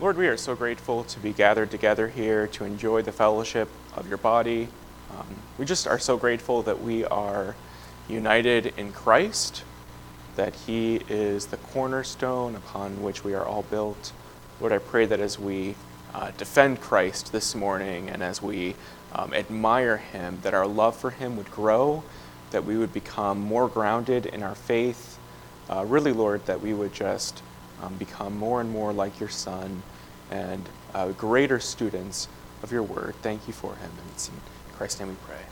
Lord, we are so grateful to be gathered together here to enjoy the fellowship of your body. Um, we just are so grateful that we are united in Christ, that He is the cornerstone upon which we are all built. Lord, I pray that as we uh, defend Christ this morning and as we um, admire Him, that our love for Him would grow, that we would become more grounded in our faith. Uh, really, Lord, that we would just um, become more and more like your Son and uh, greater students of your word. Thank you for him. And it's in Christ's name we pray.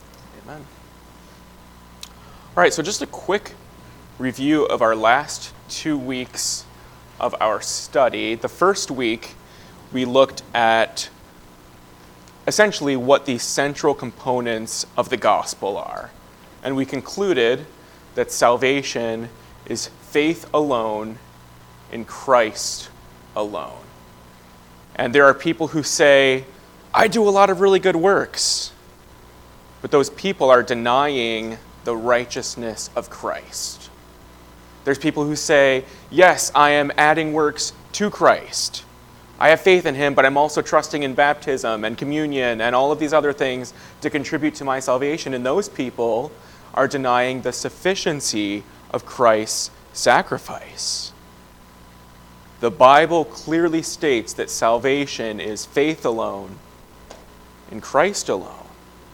Amen. All right, so just a quick review of our last two weeks of our study. The first week, we looked at essentially what the central components of the gospel are. And we concluded that salvation is faith alone in Christ alone. And there are people who say, I do a lot of really good works. But those people are denying the righteousness of Christ. There's people who say, Yes, I am adding works to Christ. I have faith in him, but I'm also trusting in baptism and communion and all of these other things to contribute to my salvation. And those people are denying the sufficiency of Christ's sacrifice. The Bible clearly states that salvation is faith alone in Christ alone.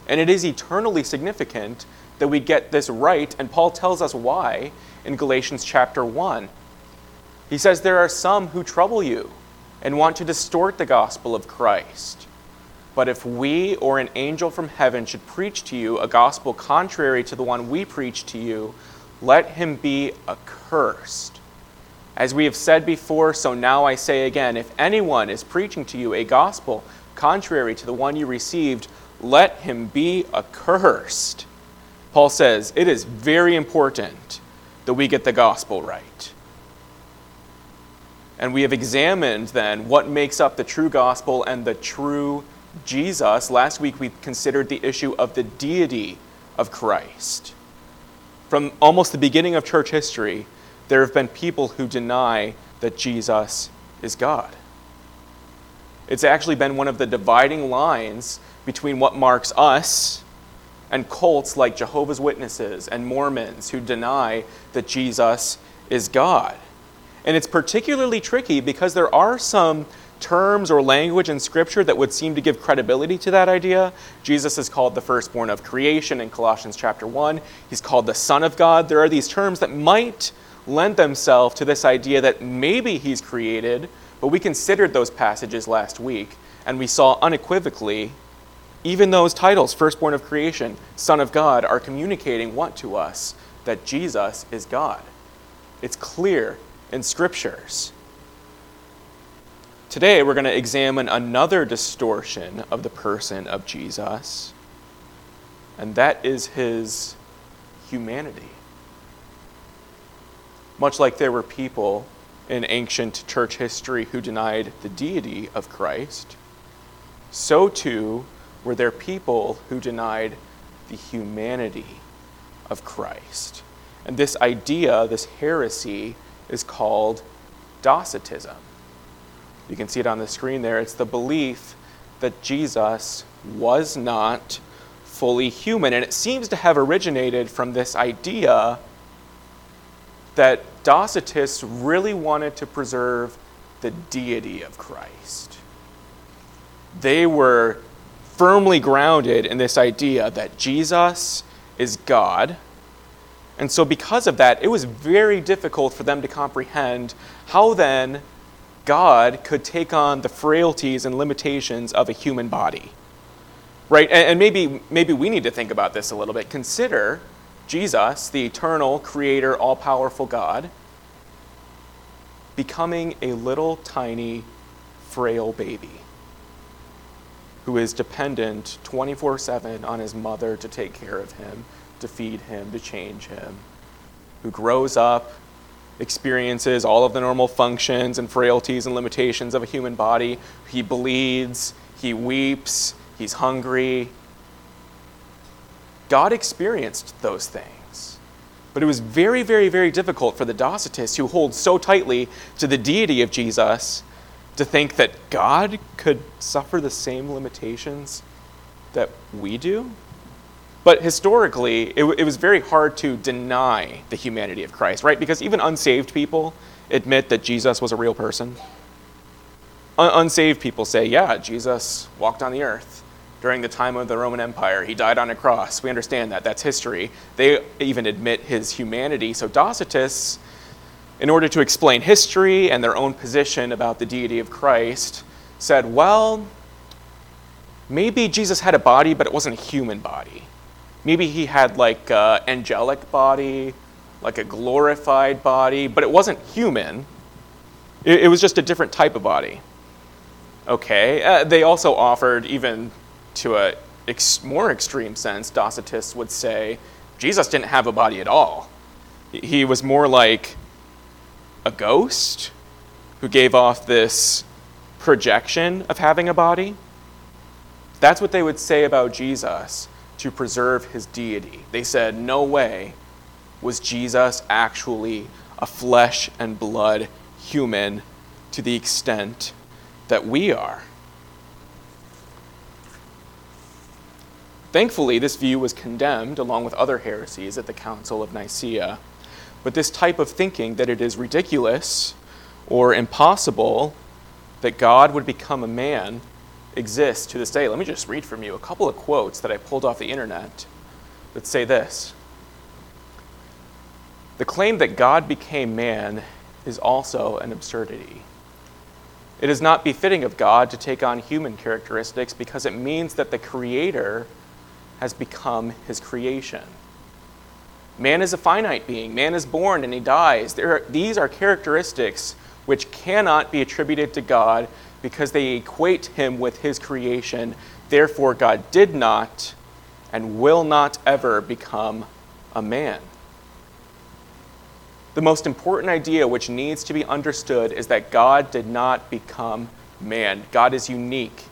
And it is eternally significant that we get this right, and Paul tells us why in Galatians chapter 1. He says, There are some who trouble you and want to distort the gospel of Christ. But if we or an angel from heaven should preach to you a gospel contrary to the one we preach to you, let him be accursed. As we have said before, so now I say again if anyone is preaching to you a gospel contrary to the one you received, let him be accursed. Paul says it is very important that we get the gospel right. And we have examined then what makes up the true gospel and the true Jesus. Last week we considered the issue of the deity of Christ. From almost the beginning of church history, there have been people who deny that Jesus is God. It's actually been one of the dividing lines between what marks us and cults like Jehovah's Witnesses and Mormons who deny that Jesus is God. And it's particularly tricky because there are some terms or language in Scripture that would seem to give credibility to that idea. Jesus is called the firstborn of creation in Colossians chapter 1. He's called the Son of God. There are these terms that might lend themselves to this idea that maybe he's created, but we considered those passages last week, and we saw unequivocally, even those titles, firstborn of creation, Son of God, are communicating what to us? That Jesus is God. It's clear in scriptures. Today, we're going to examine another distortion of the person of Jesus, and that is his humanity. Much like there were people in ancient church history who denied the deity of Christ, so too were there people who denied the humanity of Christ. And this idea, this heresy, is called Docetism. You can see it on the screen there. It's the belief that Jesus was not fully human. And it seems to have originated from this idea that Docetists really wanted to preserve the deity of Christ. They were firmly grounded in this idea that Jesus is God. And so, because of that, it was very difficult for them to comprehend how then God could take on the frailties and limitations of a human body. Right? And, maybe, maybe we need to think about this a little bit. Consider Jesus, the eternal, creator, all powerful God, becoming a little tiny, frail baby who is dependent 24 7 on his mother to take care of him, to feed him, to change him, who grows up, experiences all of the normal functions and frailties and limitations of a human body. He bleeds, he weeps, he's hungry, God experienced those things. But it was very, very, very difficult for the Docetists who hold so tightly to the deity of Jesus to think that God could suffer the same limitations that we do. But historically, it, it, was very hard to deny the humanity of Christ, right? Because even unsaved people admit that Jesus was a real person. Un- unsaved people say, yeah, Jesus walked on the earth during the time of the Roman Empire. He died on a cross. We understand that. That's history. They even admit his humanity. So Docetists, in order to explain history and their own position about the deity of Christ, said, well, maybe Jesus had a body, but it wasn't a human body. Maybe he had like an angelic body, like a glorified body, but it wasn't human. It, was just a different type of body. Okay. Uh, they also offered, even to a ex- more extreme sense, Docetists would say Jesus didn't have a body at all. He was more like a ghost who gave off this projection of having a body. That's what they would say about Jesus to preserve his deity. They said, no way was Jesus actually a flesh and blood human to the extent that we are. Thankfully, this view was condemned along with other heresies at the Council of Nicaea. But this type of thinking that it is ridiculous or impossible that God would become a man exists to this day. Let me just read from you a couple of quotes that I pulled off the internet that say this The claim that God became man is also an absurdity. It is not befitting of God to take on human characteristics because it means that the Creator has become his creation. Man is a finite being. Man is born and he dies. Are, these are characteristics which cannot be attributed to God because they equate him with his creation. Therefore, God did not and will not ever become a man. The most important idea which needs to be understood is that God did not become man. God is unique.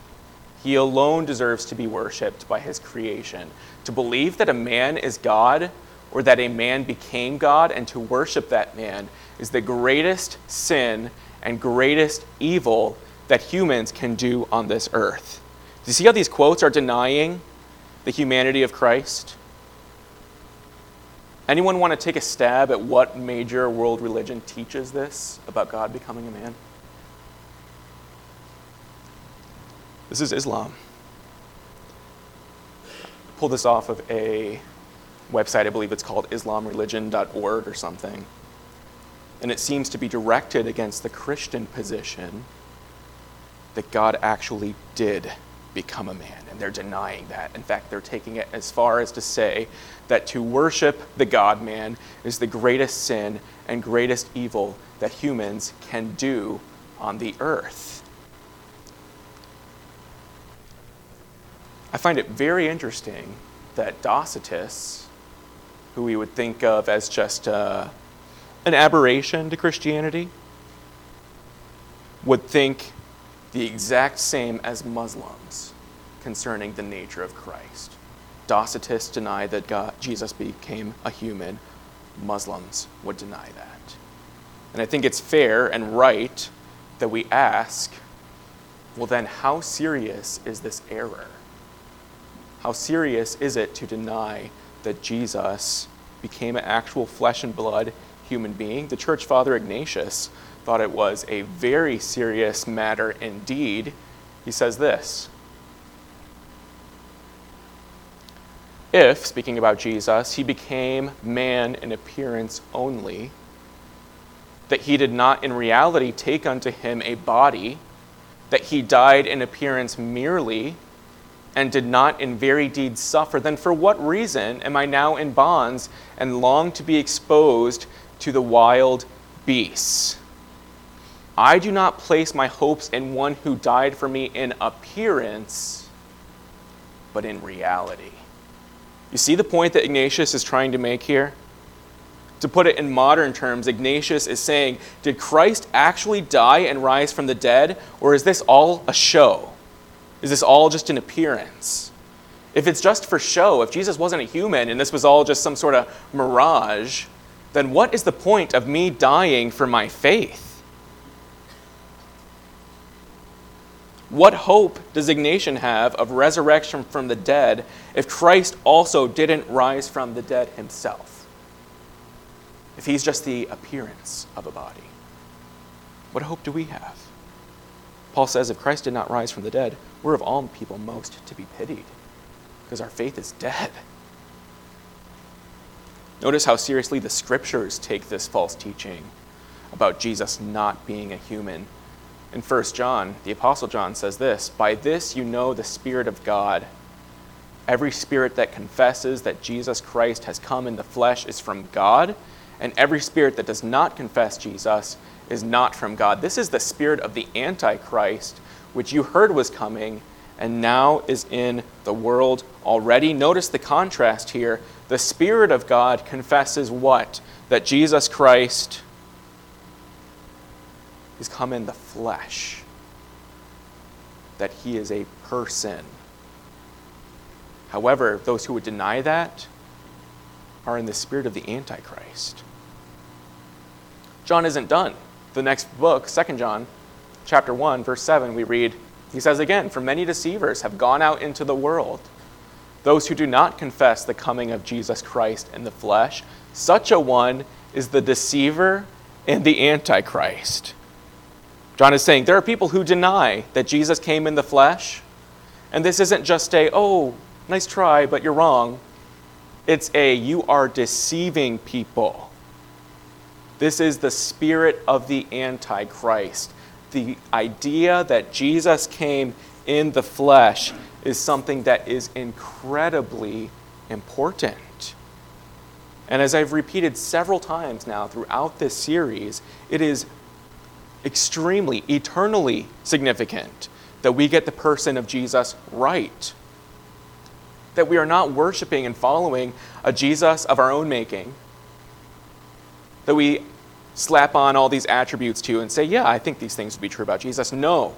He alone deserves to be worshiped by his creation. To believe that a man is God or that a man became God and to worship that man is the greatest sin and greatest evil that humans can do on this earth. Do you see how these quotes are denying the humanity of Christ? Anyone want to take a stab at what major world religion teaches this about God becoming a man? This is Islam. Pull this off of a website, I believe it's called islamreligion.org or something. And it seems to be directed against the Christian position that God actually did become a man, and they're denying that. In fact, they're taking it as far as to say that to worship the God man is the greatest sin and greatest evil that humans can do on the earth. I find it very interesting that Docetists, who we would think of as just uh, an aberration to Christianity, would think the exact same as Muslims concerning the nature of Christ. Docetists deny that God, Jesus became a human. Muslims would deny that. And I think it's fair and right that we ask well, then, how serious is this error? How serious is it to deny that Jesus became an actual flesh and blood human being? The church father Ignatius thought it was a very serious matter indeed, he says this If, speaking about Jesus, he became man in appearance only, that he did not in reality take unto him a body, that he died in appearance merely, and did not in very deed suffer, then for what reason am I now in bonds and long to be exposed to the wild beasts? I do not place my hopes in one who died for me in appearance, but in reality. You see the point that Ignatius is trying to make here? To put it in modern terms, Ignatius is saying, Did Christ actually die and rise from the dead, or is this all a show? Is this all just an appearance? If it's just for show, if Jesus wasn't a human and this was all just some sort of mirage, then what is the point of me dying for my faith? What hope does Ignatius have of resurrection from the dead if Christ also didn't rise from the dead himself? If he's just the appearance of a body? What hope do we have? Paul says if Christ did not rise from the dead, we're of all people most to be pitied because our faith is dead. Notice how seriously the scriptures take this false teaching about Jesus not being a human. In 1 John, the Apostle John says this By this you know the Spirit of God. Every spirit that confesses that Jesus Christ has come in the flesh is from God, and every spirit that does not confess Jesus is not from God. This is the spirit of the Antichrist, which you heard was coming and now is in the world already. Notice the contrast here. The Spirit of God confesses what? That Jesus Christ is come in the flesh, that he is a person. However, those who would deny that are in the spirit of the Antichrist. John isn't done. The next book, 2 John, chapter 1, verse 7, we read, he says again, For many deceivers have gone out into the world, those who do not confess the coming of Jesus Christ in the flesh. Such a one is the deceiver and the antichrist. John is saying there are people who deny that Jesus came in the flesh. And this isn't just a, oh, nice try, but you're wrong. It's a, you are deceiving people. This is the spirit of the Antichrist the idea that Jesus came in the flesh is something that is incredibly important. And as I've repeated several times now throughout this series, it is extremely, eternally significant that we get the person of Jesus right. That we are not worshiping and following a Jesus of our own making. That we slap on all these attributes to you and say, yeah, I think these things would be true about Jesus. No.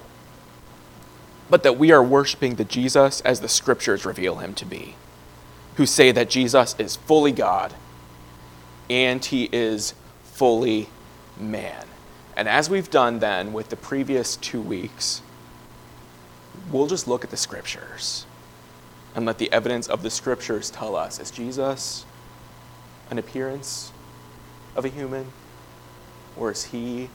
But that we are worshiping the Jesus as the scriptures reveal him to be, who say that Jesus is fully God and he is fully man. And as we've done then with the previous two weeks, we'll just look at the scriptures and let the evidence of the scriptures tell us is Jesus an appearance of a human? Or is he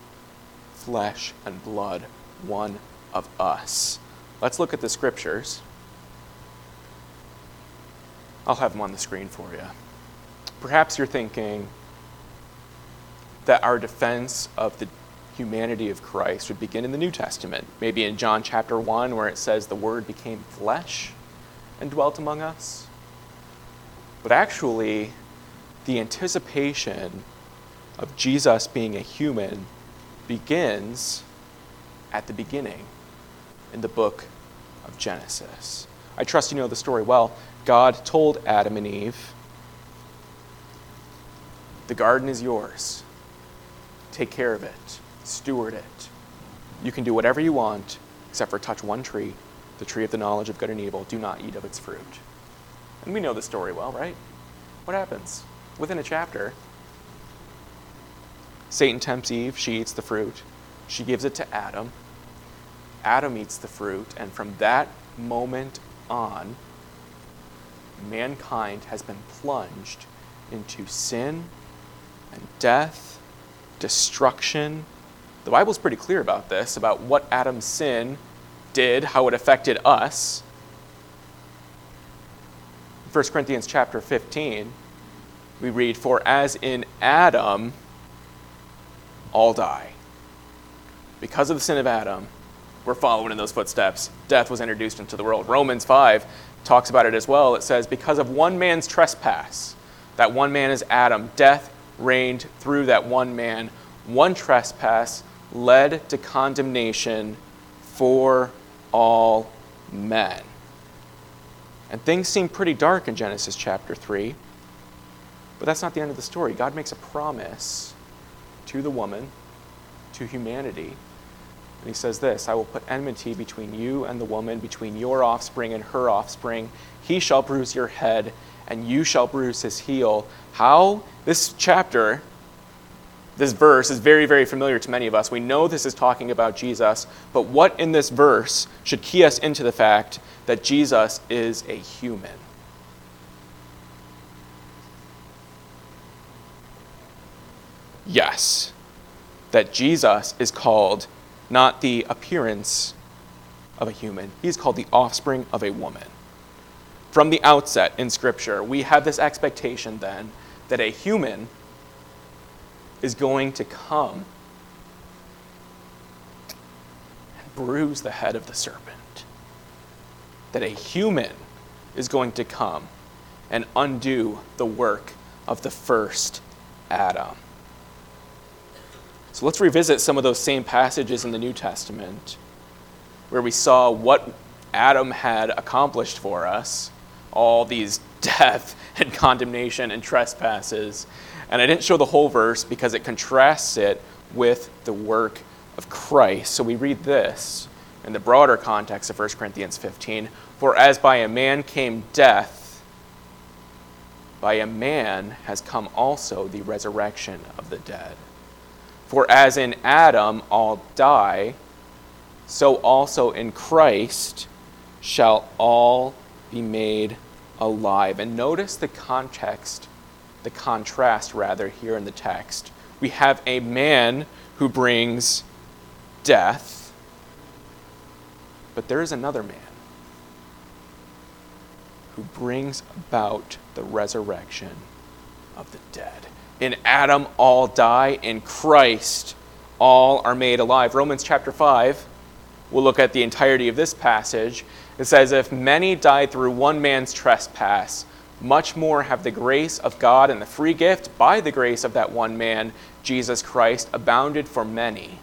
flesh and blood, one of us? Let's look at the scriptures. I'll have them on the screen for you. Perhaps you're thinking that our defense of the humanity of Christ would begin in the New Testament, maybe in John chapter 1, where it says the Word became flesh and dwelt among us. But actually, the anticipation of Jesus being a human begins at the beginning in the book of Genesis. I trust you know the story well. God told Adam and Eve, The garden is yours. Take care of it, steward it. You can do whatever you want except for touch one tree, the tree of the knowledge of good and evil. Do not eat of its fruit. And we know the story well, right? What happens? Within a chapter, Satan tempts Eve, she eats the fruit. She gives it to Adam. Adam eats the fruit, and from that moment on, mankind has been plunged into sin and death, destruction. The Bible's pretty clear about this, about what Adam's sin did, how it affected us. 1 Corinthians chapter 15, we read, For as in Adam all die. Because of the sin of Adam, we're following in those footsteps. Death was introduced into the world. Romans 5 talks about it as well. It says, Because of one man's trespass, that one man is Adam, death reigned through that one man. One trespass led to condemnation for all men. And things seem pretty dark in Genesis chapter 3. But that's not the end of the story. God makes a promise to the woman, to humanity. And he says this I will put enmity between you and the woman, between your offspring and her offspring. He shall bruise your head, and you shall bruise his heel. How? This chapter, this verse is very, very familiar to many of us. We know this is talking about Jesus, but what in this verse should key us into the fact that Jesus is a human? Yes, that Jesus is called not the appearance of a human, he's called the offspring of a woman. From the outset in Scripture, we have this expectation then that a human is going to come and bruise the head of the serpent. That a human is going to come and undo the work of the first Adam. So let's revisit some of those same passages in the New Testament where we saw what Adam had accomplished for us all these death and condemnation and trespasses. And I didn't show the whole verse because it contrasts it with the work of Christ. So we read this in the broader context of 1 Corinthians 15 For as by a man came death, by a man has come also the resurrection of the dead. For as in Adam all die, so also in Christ shall all be made alive. And notice the context, the contrast rather, here in the text. We have a man who brings death, but there is another man who brings about the resurrection of the dead. In Adam, all die. In Christ, all are made alive. Romans chapter 5, we'll look at the entirety of this passage. It says, If many died through one man's trespass, much more have the grace of God and the free gift by the grace of that one man, Jesus Christ, abounded for many.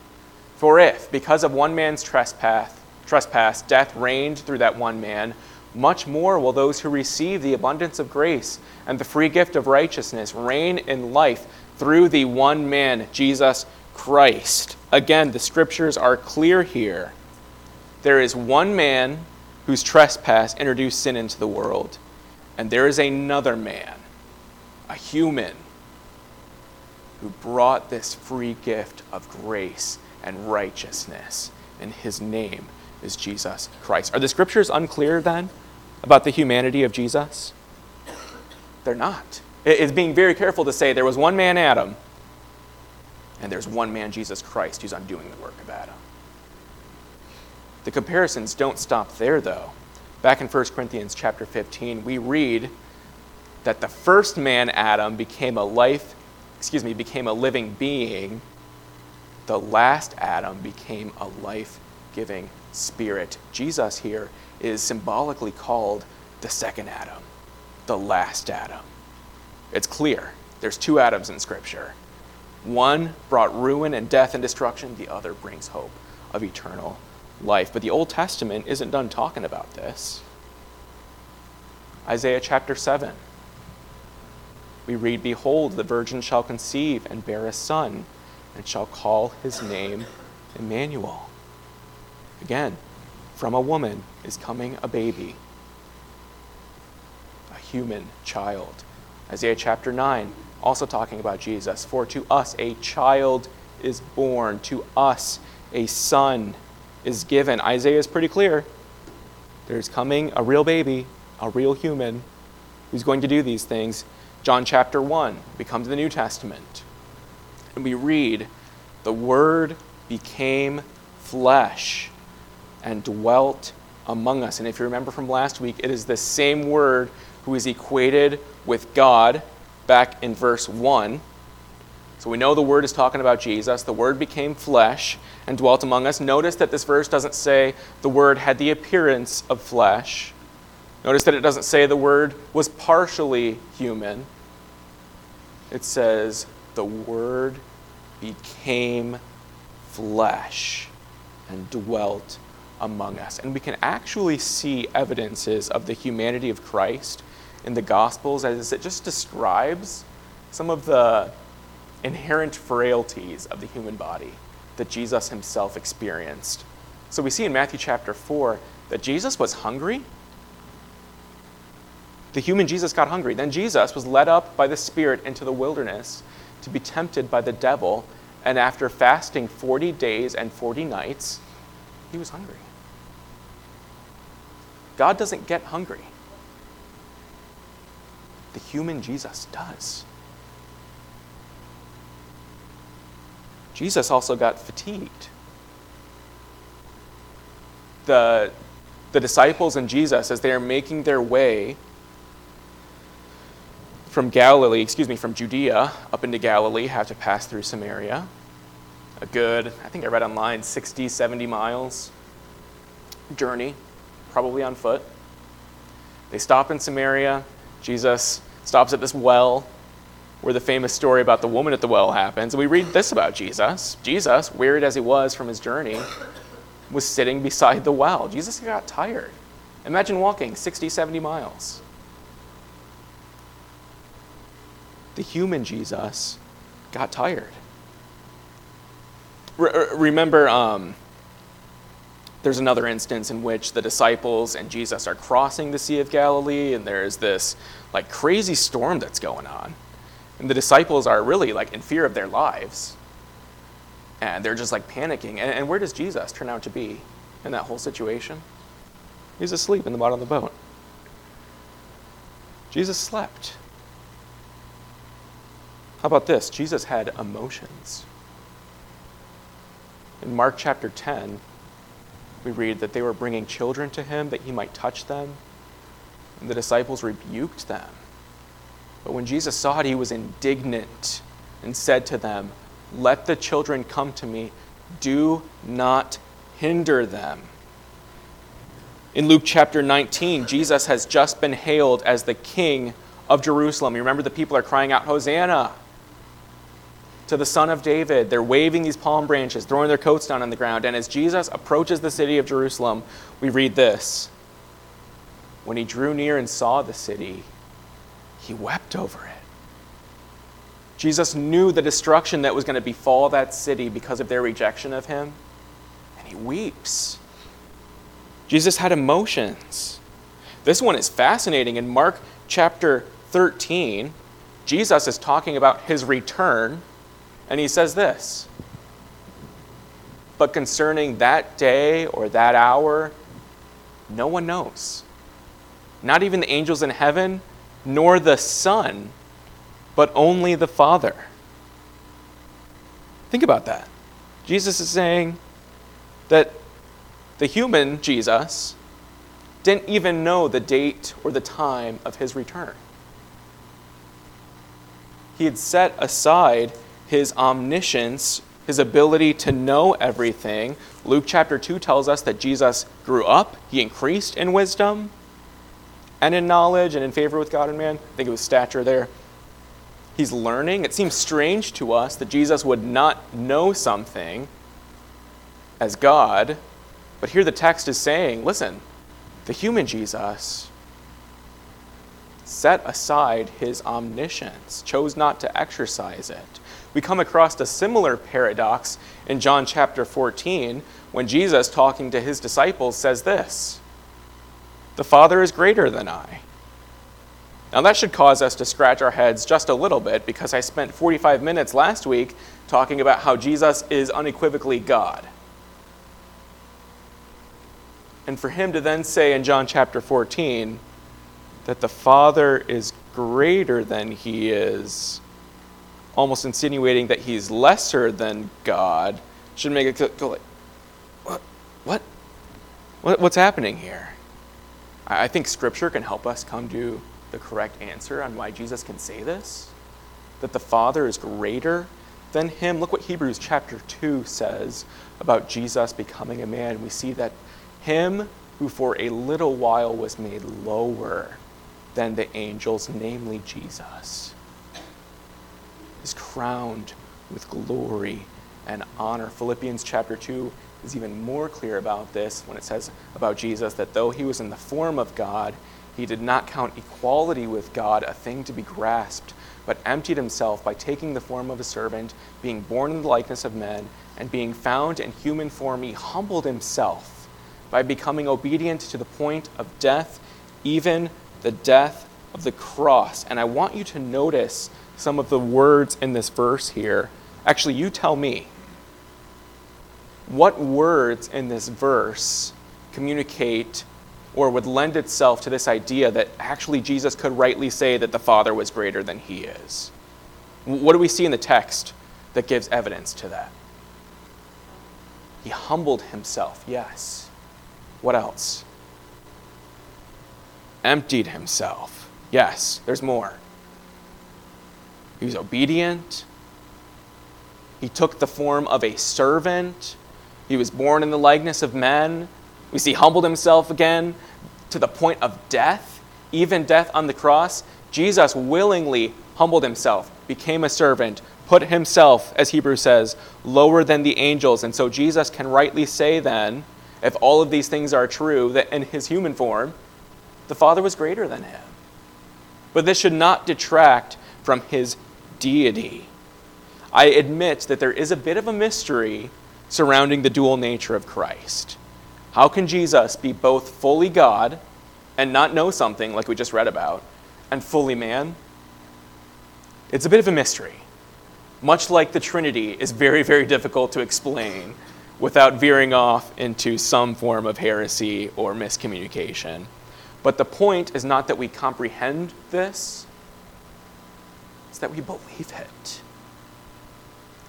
For if, because of one man's trespass, trespass, death reigned through that one man, much more will those who receive the abundance of grace and the free gift of righteousness reign in life through the one man, Jesus Christ. Again, the scriptures are clear here. There is one man whose trespass introduced sin into the world, and there is another man, a human, who brought this free gift of grace and righteousness, and his name is Jesus Christ. Are the scriptures unclear then? about the humanity of Jesus? They're not. It's being very careful to say there was one man, Adam, and there's one man, Jesus Christ, who's undoing the work of Adam. The comparisons don't stop there, though. Back in 1 Corinthians chapter 15, we read that the first man, Adam, became a life, excuse me, became a living being. The last Adam became a life giving spirit. Jesus here is symbolically called the second Adam, the last Adam. It's clear. There's two Adams in Scripture. One brought ruin and death and destruction, the other brings hope of eternal life. But the Old Testament isn't done talking about this. Isaiah chapter 7. We read, Behold, the virgin shall conceive and bear a son, and shall call his name Emmanuel. Again, from a woman is coming a baby, human child. Isaiah chapter 9, also talking about Jesus. For to us a child is born, to us a son is given. Isaiah is pretty clear. There's coming a real baby, a real human, who's going to do these things. John chapter 1, we come to the New Testament, and we read, The Word became flesh and dwelt among us. And if you remember from last week, it is the same word who is equated with God back in verse 1. So we know the word is talking about Jesus. The word became flesh and dwelt among us. Notice that this verse doesn't say the word had the appearance of flesh. Notice that it doesn't say the word was partially human. It says the word became flesh and dwelt among us. And we can actually see evidences of the humanity of Christ in the Gospels as it just describes some of the inherent frailties of the human body that Jesus himself experienced. So we see in Matthew chapter 4 that Jesus was hungry. The human Jesus got hungry. Then Jesus was led up by the Spirit into the wilderness to be tempted by the devil, and after fasting 40 days and 40 nights, he was hungry. God doesn't get hungry. The human Jesus does. Jesus also got fatigued. The, the disciples and Jesus, as they are making their way from Galilee, excuse me, from Judea up into Galilee, have to pass through Samaria. A good, I think I read online, 60, 70 miles journey, probably on foot. They stop in Samaria. Jesus stops at this well where the famous story about the woman at the well happens. And we read this about Jesus. Jesus, wearied as he was from his journey, was sitting beside the well. Jesus got tired. Imagine walking 60, 70 miles. The human Jesus got tired. Re- remember, um, there's another instance in which the disciples and Jesus are crossing the Sea of Galilee, and there's this like crazy storm that's going on. And the disciples are really like in fear of their lives. And they're just like panicking. And, and where does Jesus turn out to be in that whole situation? He's asleep in the bottom of the boat. Jesus slept. How about this? Jesus had emotions. In Mark chapter 10, we read that they were bringing children to him that he might touch them, and the disciples rebuked them. But when Jesus saw it, he was indignant and said to them, Let the children come to me, do not hinder them. In Luke chapter 19, Jesus has just been hailed as the king of Jerusalem. You remember the people are crying out, Hosanna to the Son of David. They're waving these palm branches, throwing their coats down on the ground. And as Jesus approaches the city of Jerusalem, we read this When he drew near and saw the city, he wept over it. Jesus knew the destruction that was going to befall that city because of their rejection of him, and he weeps. Jesus had emotions. This one is fascinating. In Mark chapter 13, Jesus is talking about his return, and he says this But concerning that day or that hour, no one knows. Not even the angels in heaven, nor the Son, but only the Father. Think about that. Jesus is saying that the human Jesus didn't even know the date or the time of his return. He had set aside his omniscience, his ability to know everything. Luke chapter 2 tells us that Jesus grew up, he increased in wisdom and in knowledge and in favor with God and man. I think it was stature there. He's learning. It seems strange to us that Jesus would not know something as God, but here the text is saying listen, the human Jesus set aside his omniscience, chose not to exercise it. We come across a similar paradox in John chapter 14 when Jesus, talking to his disciples, says this the Father is greater than I. Now, that should cause us to scratch our heads just a little bit because I spent 45 minutes last week talking about how Jesus is unequivocally God. And for him to then say in John chapter 14 that the Father is greater than he is, almost insinuating that he's lesser than God, should make it go like, what? What? What's happening here? I think Scripture can help us come to the correct answer on why Jesus can say this that the Father is greater than him. Look what Hebrews chapter 2 says about Jesus becoming a man. We see that him who for a little while was made lower than the angels, namely Jesus, is crowned with glory and honor. Philippians chapter 2 is even more clear about this when it says about Jesus that though he was in the form of God, he did not count equality with God a thing to be grasped, but emptied himself by taking the form of a servant, being born in the likeness of men, and being found in human form, he humbled himself by becoming obedient to the point of death, even the death of the cross. And I want you to notice some of the words in this verse here. Actually, you tell me. What words in this verse communicate or would lend itself to this idea that actually Jesus could rightly say that the Father was greater than he is? What do we see in the text that gives evidence to that? He humbled himself, yes. What else? Emptied himself. Yes, there's more. He was obedient. He took the form of a servant. He was born in the likeness of men. We see humbled himself again to the point of death, even death on the cross. Jesus willingly humbled himself, became a servant, put himself, as Hebrews says, lower than the angels. And so Jesus can rightly say then, if all of these things are true, that in his human form, the Father was greater than him. But this should not detract from his deity. I admit that there is a bit of a mystery surrounding the dual nature of Christ. How can Jesus be both fully God and not know something like we just read about, and fully man? It's a bit of a mystery. Much like the Trinity is very, very difficult to explain without veering off into some form of heresy or miscommunication. But the point is not that we comprehend this, it's that we believe it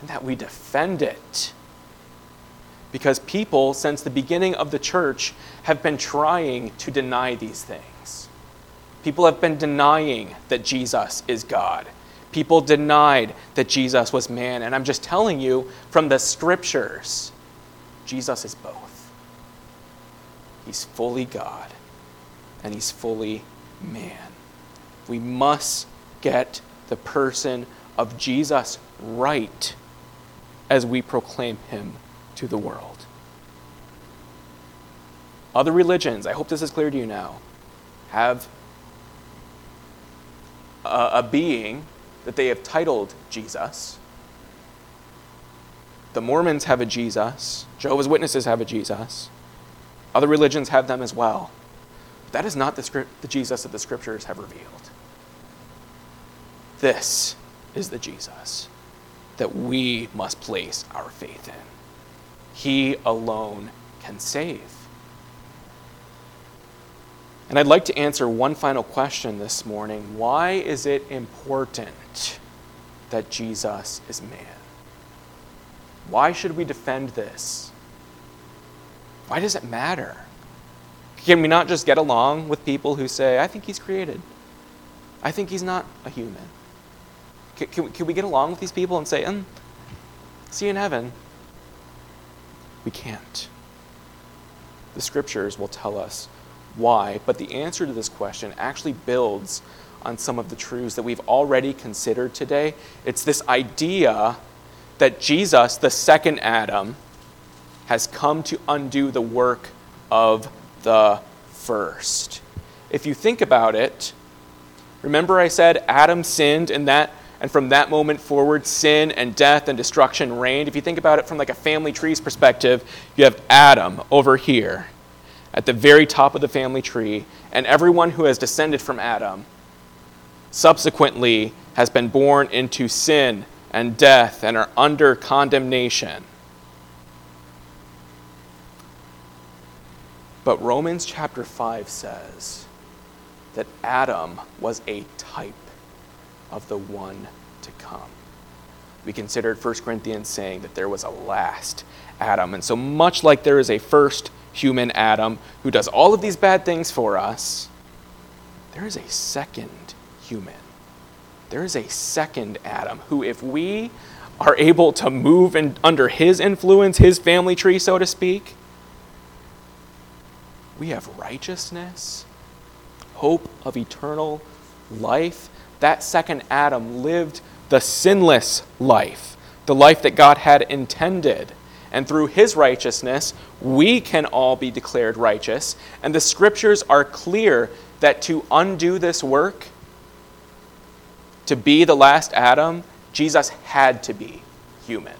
and that we defend it. Because people, since the beginning of the church, have been trying to deny these things. People have been denying that Jesus is God. People denied that Jesus was man. And I'm just telling you from the scriptures, Jesus is both. He's fully God and he's fully man. We must get the person of Jesus right as we proclaim him to the world. Other religions, I hope this is clear to you now, have a, a being that they have titled Jesus. The Mormons have a Jesus. Jehovah's Witnesses have a Jesus. Other religions have them as well. But that is not the, script, the Jesus that the scriptures have revealed. This is the Jesus that we must place our faith in. He alone can save. And I'd like to answer one final question this morning. Why is it important that Jesus is man? Why should we defend this? Why does it matter? Can we not just get along with people who say, I think he's created? I think he's not a human. Can, can, we, can we get along with these people and say, mm, see you in heaven? We can't. The scriptures will tell us why, but the answer to this question actually builds on some of the truths that we've already considered today. It's this idea that Jesus, the second Adam, has come to undo the work of the first. If you think about it, remember I said Adam sinned and that and from that moment forward sin and death and destruction reigned. If you think about it from like a family tree's perspective, you have Adam over here at the very top of the family tree, and everyone who has descended from Adam subsequently has been born into sin and death and are under condemnation. But Romans chapter 5 says that Adam was a type of the one to come. We considered 1 Corinthians saying that there was a last Adam. And so, much like there is a first human Adam who does all of these bad things for us, there is a second human. There is a second Adam who, if we are able to move in, under his influence, his family tree, so to speak, we have righteousness, hope of eternal life. That second Adam lived the sinless life, the life that God had intended. And through his righteousness, we can all be declared righteous. And the scriptures are clear that to undo this work, to be the last Adam, Jesus had to be human.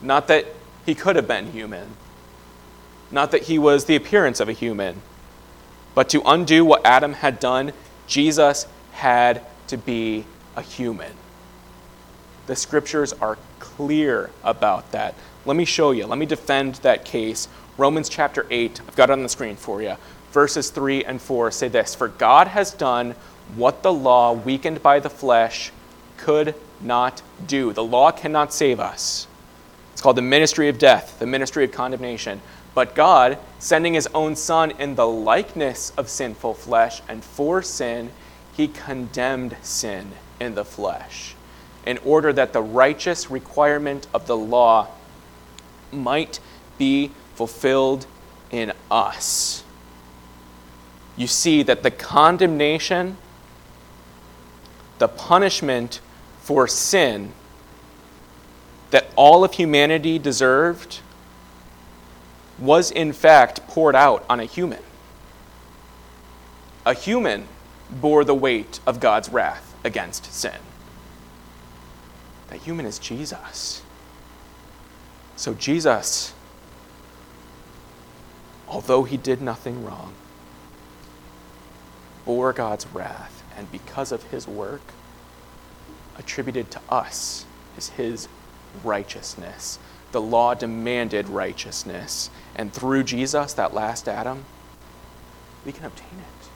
Not that he could have been human, not that he was the appearance of a human, but to undo what Adam had done, Jesus had to be a human. The scriptures are clear about that. Let me show you. Let me defend that case. Romans chapter 8, I've got it on the screen for you. Verses 3 and 4 say this For God has done what the law, weakened by the flesh, could not do. The law cannot save us. It's called the ministry of death, the ministry of condemnation. But God, sending his own Son in the likeness of sinful flesh and for sin, he condemned sin in the flesh, in order that the righteous requirement of the law might be fulfilled in us. You see that the condemnation, the punishment for sin that all of humanity deserved was in fact poured out on a human. A human bore the weight of God's wrath against sin. That human is Jesus. So, Jesus, although he did nothing wrong, bore God's wrath, and because of his work, attributed to us is his righteousness. The law demanded righteousness. And through Jesus, that last Adam, we can obtain it.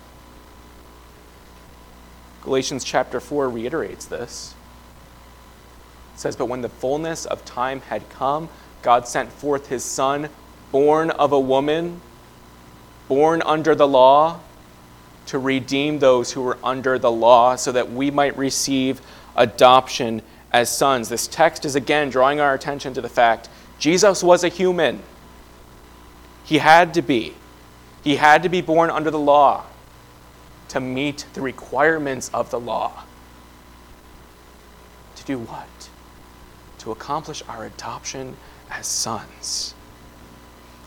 Galatians chapter 4 reiterates this. It says, But when the fullness of time had come, God sent forth his Son, born of a woman, born under the law, to redeem those who were under the law, so that we might receive adoption as sons. This text is again drawing our attention to the fact Jesus was a human. He had to be. He had to be born under the law to meet the requirements of the law. To do what? To accomplish our adoption as sons.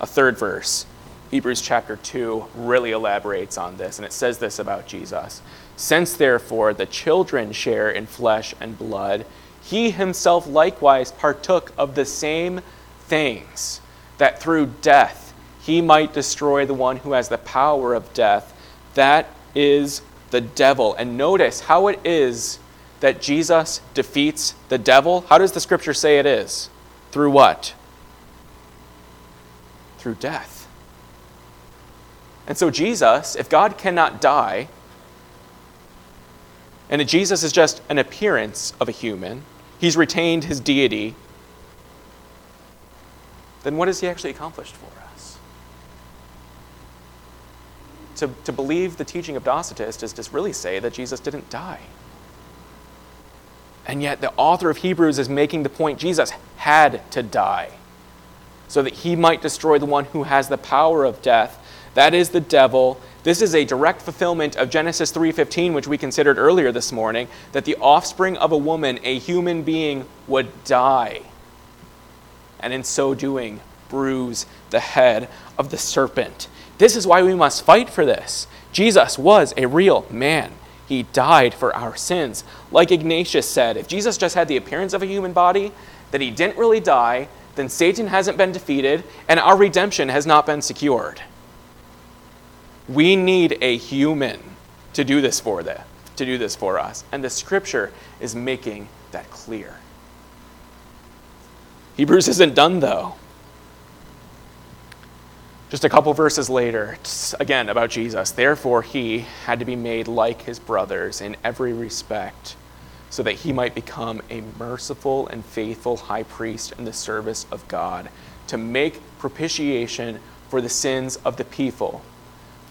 A third verse, Hebrews chapter 2, really elaborates on this, and it says this about Jesus. Since therefore the children share in flesh and blood, he himself likewise partook of the same things, that through death he might destroy the one who has the power of death. That is the devil. And notice how it is that Jesus defeats the devil. How does the scripture say it is? Through what? Through death. And so, Jesus, if God cannot die, and Jesus is just an appearance of a human, he's retained his deity, then what has he actually accomplished for us? To, to believe the teaching of Docetists is to really say that Jesus didn't die. And yet, the author of Hebrews is making the point Jesus had to die so that he might destroy the one who has the power of death. That is the devil. This is a direct fulfillment of Genesis 3:15 which we considered earlier this morning that the offspring of a woman, a human being would die. And in so doing, bruise the head of the serpent. This is why we must fight for this. Jesus was a real man. He died for our sins. Like Ignatius said, if Jesus just had the appearance of a human body, that he didn't really die, then Satan hasn't been defeated and our redemption has not been secured. We need a human to do this for that, to do this for us. And the scripture is making that clear. Hebrews isn't done though. Just a couple verses later, again about Jesus. Therefore, he had to be made like his brothers in every respect, so that he might become a merciful and faithful high priest in the service of God, to make propitiation for the sins of the people.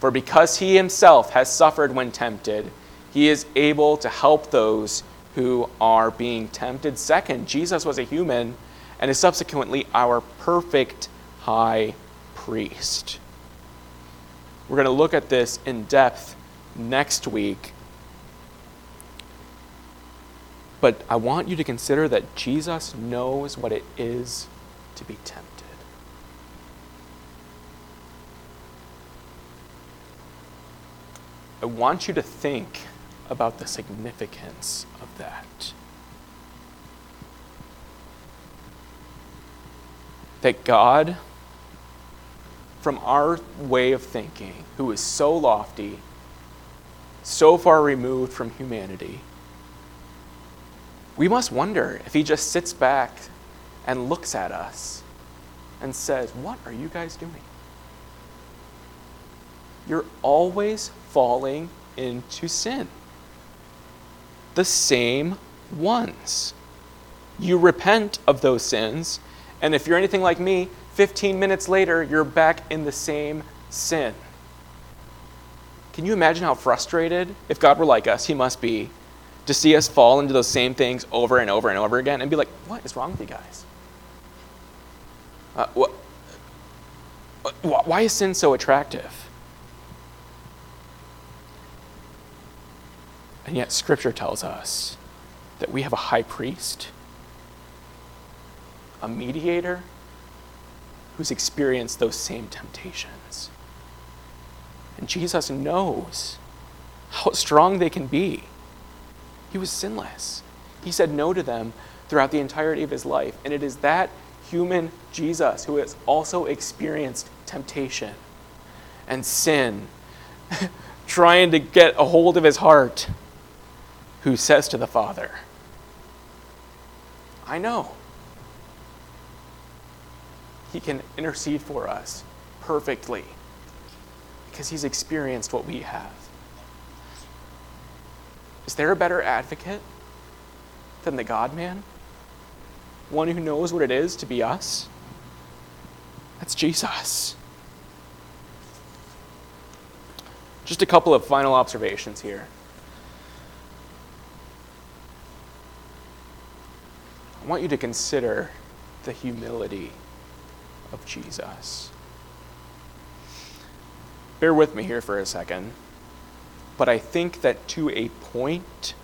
For because he himself has suffered when tempted, he is able to help those who are being tempted. Second, Jesus was a human and is subsequently our perfect high priest. We're going to look at this in depth next week. But I want you to consider that Jesus knows what it is to be tempted. I want you to think about the significance of that. That God, from our way of thinking, who is so lofty, so far removed from humanity, we must wonder if he just sits back and looks at us and says, What are you guys doing? You're always falling into sin. The same ones. You repent of those sins, and if you're anything like me, 15 minutes later, you're back in the same sin. Can you imagine how frustrated, if God were like us, He must be, to see us fall into those same things over and over and over again and be like, what is wrong with you guys? Uh, what, why is sin so attractive? And yet, Scripture tells us that we have a high priest, a mediator who's experienced those same temptations. And Jesus knows how strong they can be. He was sinless. He said no to them throughout the entirety of his life. And it is that human Jesus who has also experienced temptation and sin, trying to get a hold of his heart, who says to the Father, I know. He can intercede for us perfectly because he's experienced what we have. Is there a better advocate than the God man? One who knows what it is to be us? That's Jesus. Just a couple of final observations here. I want you to consider the humility of Jesus. Bear with me here for a second. But I think that to a point,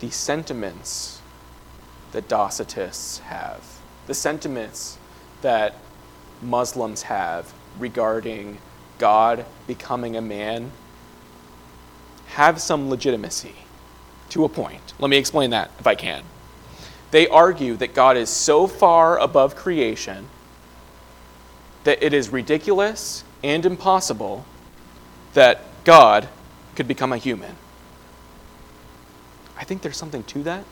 the sentiments that Docetists have, the sentiments that Muslims have regarding God becoming a man, have some legitimacy to a point. Let me explain that if I can. They argue that God is so far above creation that it is ridiculous and impossible that God could become a human. I think there's something to that,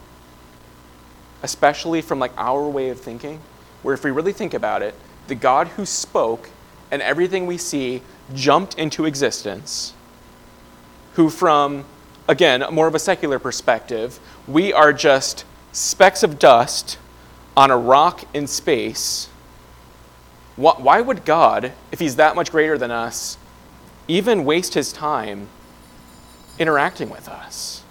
especially from like our way of thinking, where if we really think about it, the God who spoke and everything we see jumped into existence, who from again, more of a secular perspective, we are just specks of dust on a rock in space. Why would God, if he's that much greater than us, even waste his time interacting with us.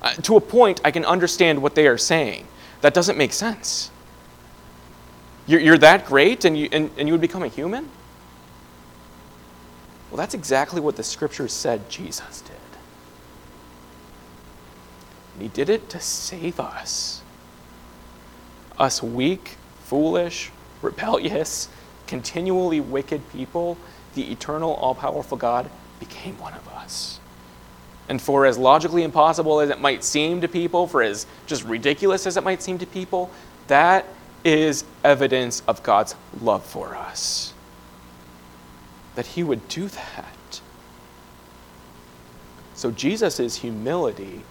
Uh, to a point, I can understand what they are saying. That doesn't make sense. You're, you're that great and you, and, and you would become a human? Well, that's exactly what the scriptures said Jesus did. And he did it to save us. Us weak, foolish, rebellious, continually wicked people the eternal, all powerful God became one of us. And for as logically impossible as it might seem to people, for as just ridiculous as it might seem to people, that is evidence of God's love for us. That He would do that. So Jesus' humility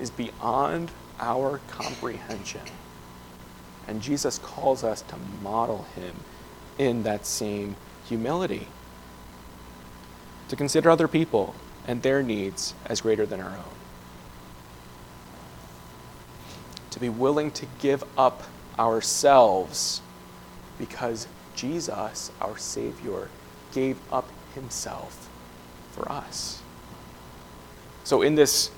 is beyond our comprehension. And Jesus calls us to model Him in that same humility to consider other people and their needs as greater than our own. To be willing to give up ourselves because Jesus, our Savior, gave up himself for us. So, in this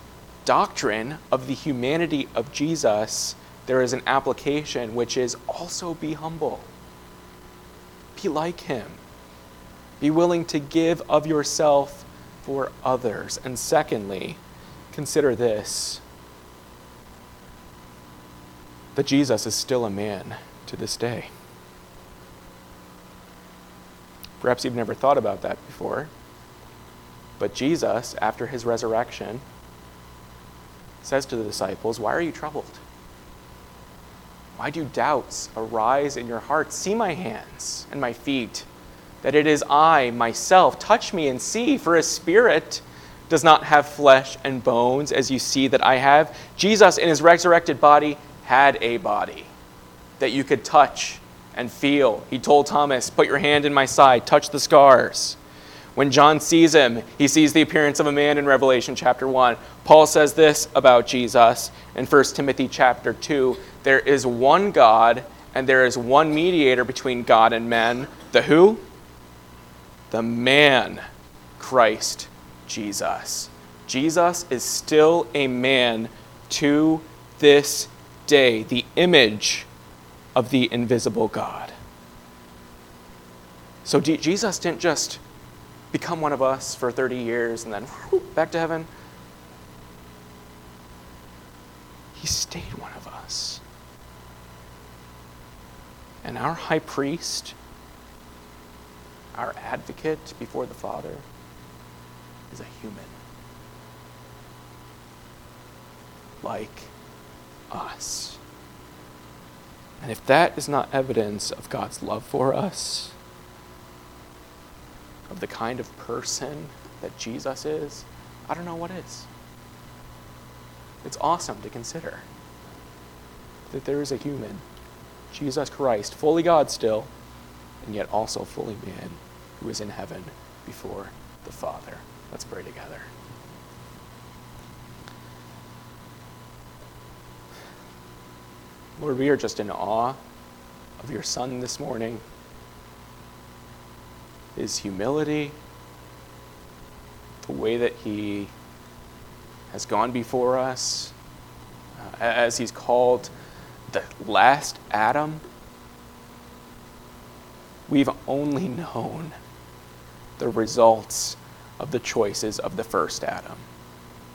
doctrine of the humanity of Jesus, there is an application which is also be humble. Be like him. Be willing to give of yourself for others. And secondly, consider this that Jesus is still a man to this day. Perhaps you've never thought about that before. But Jesus, after his resurrection, says to the disciples, Why are you troubled? Why do doubts arise in your hearts? See my hands and my feet that it is I myself. Touch me and see, for a spirit does not have flesh and bones as you see that I have. Jesus, in his resurrected body, had a body that you could touch and feel. He told Thomas, Put your hand in my side, touch the scars. When John sees him, he sees the appearance of a man in Revelation chapter 1. Paul says this about Jesus in 1 Timothy chapter 2 There is one God, and there is one mediator between God and men. The who? The man, Christ Jesus. Jesus is still a man to this day, the image of the invisible God. So Jesus didn't just become one of us for 30 years and then whoop, back to heaven. He stayed one of us. And our high priest, our advocate before the Father, is a human. Like us. And if that is not evidence of God's love for us, of the kind of person that Jesus is, I don't know what is. It's awesome to consider that there is a human, Jesus Christ, fully God still, and yet also fully man, who is in heaven before the Father. Let's pray together. Lord, we are just in awe of your Son this morning his humility, the way that he has gone before us, uh, as he's called the last Adam. We've only known the results of the choices of the first Adam.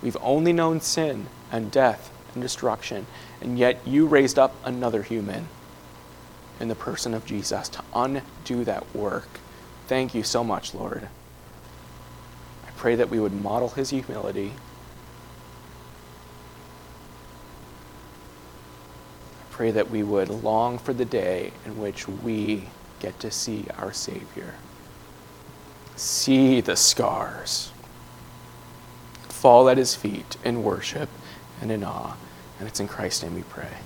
We've only known sin and death and destruction, and yet you raised up another human in the person of Jesus to undo that work Thank you so much, Lord. I pray that we would model his humility. I pray that we would long for the day in which we get to see our Savior. See the scars. Fall at his feet in worship and in awe. And it's in Christ's name we pray.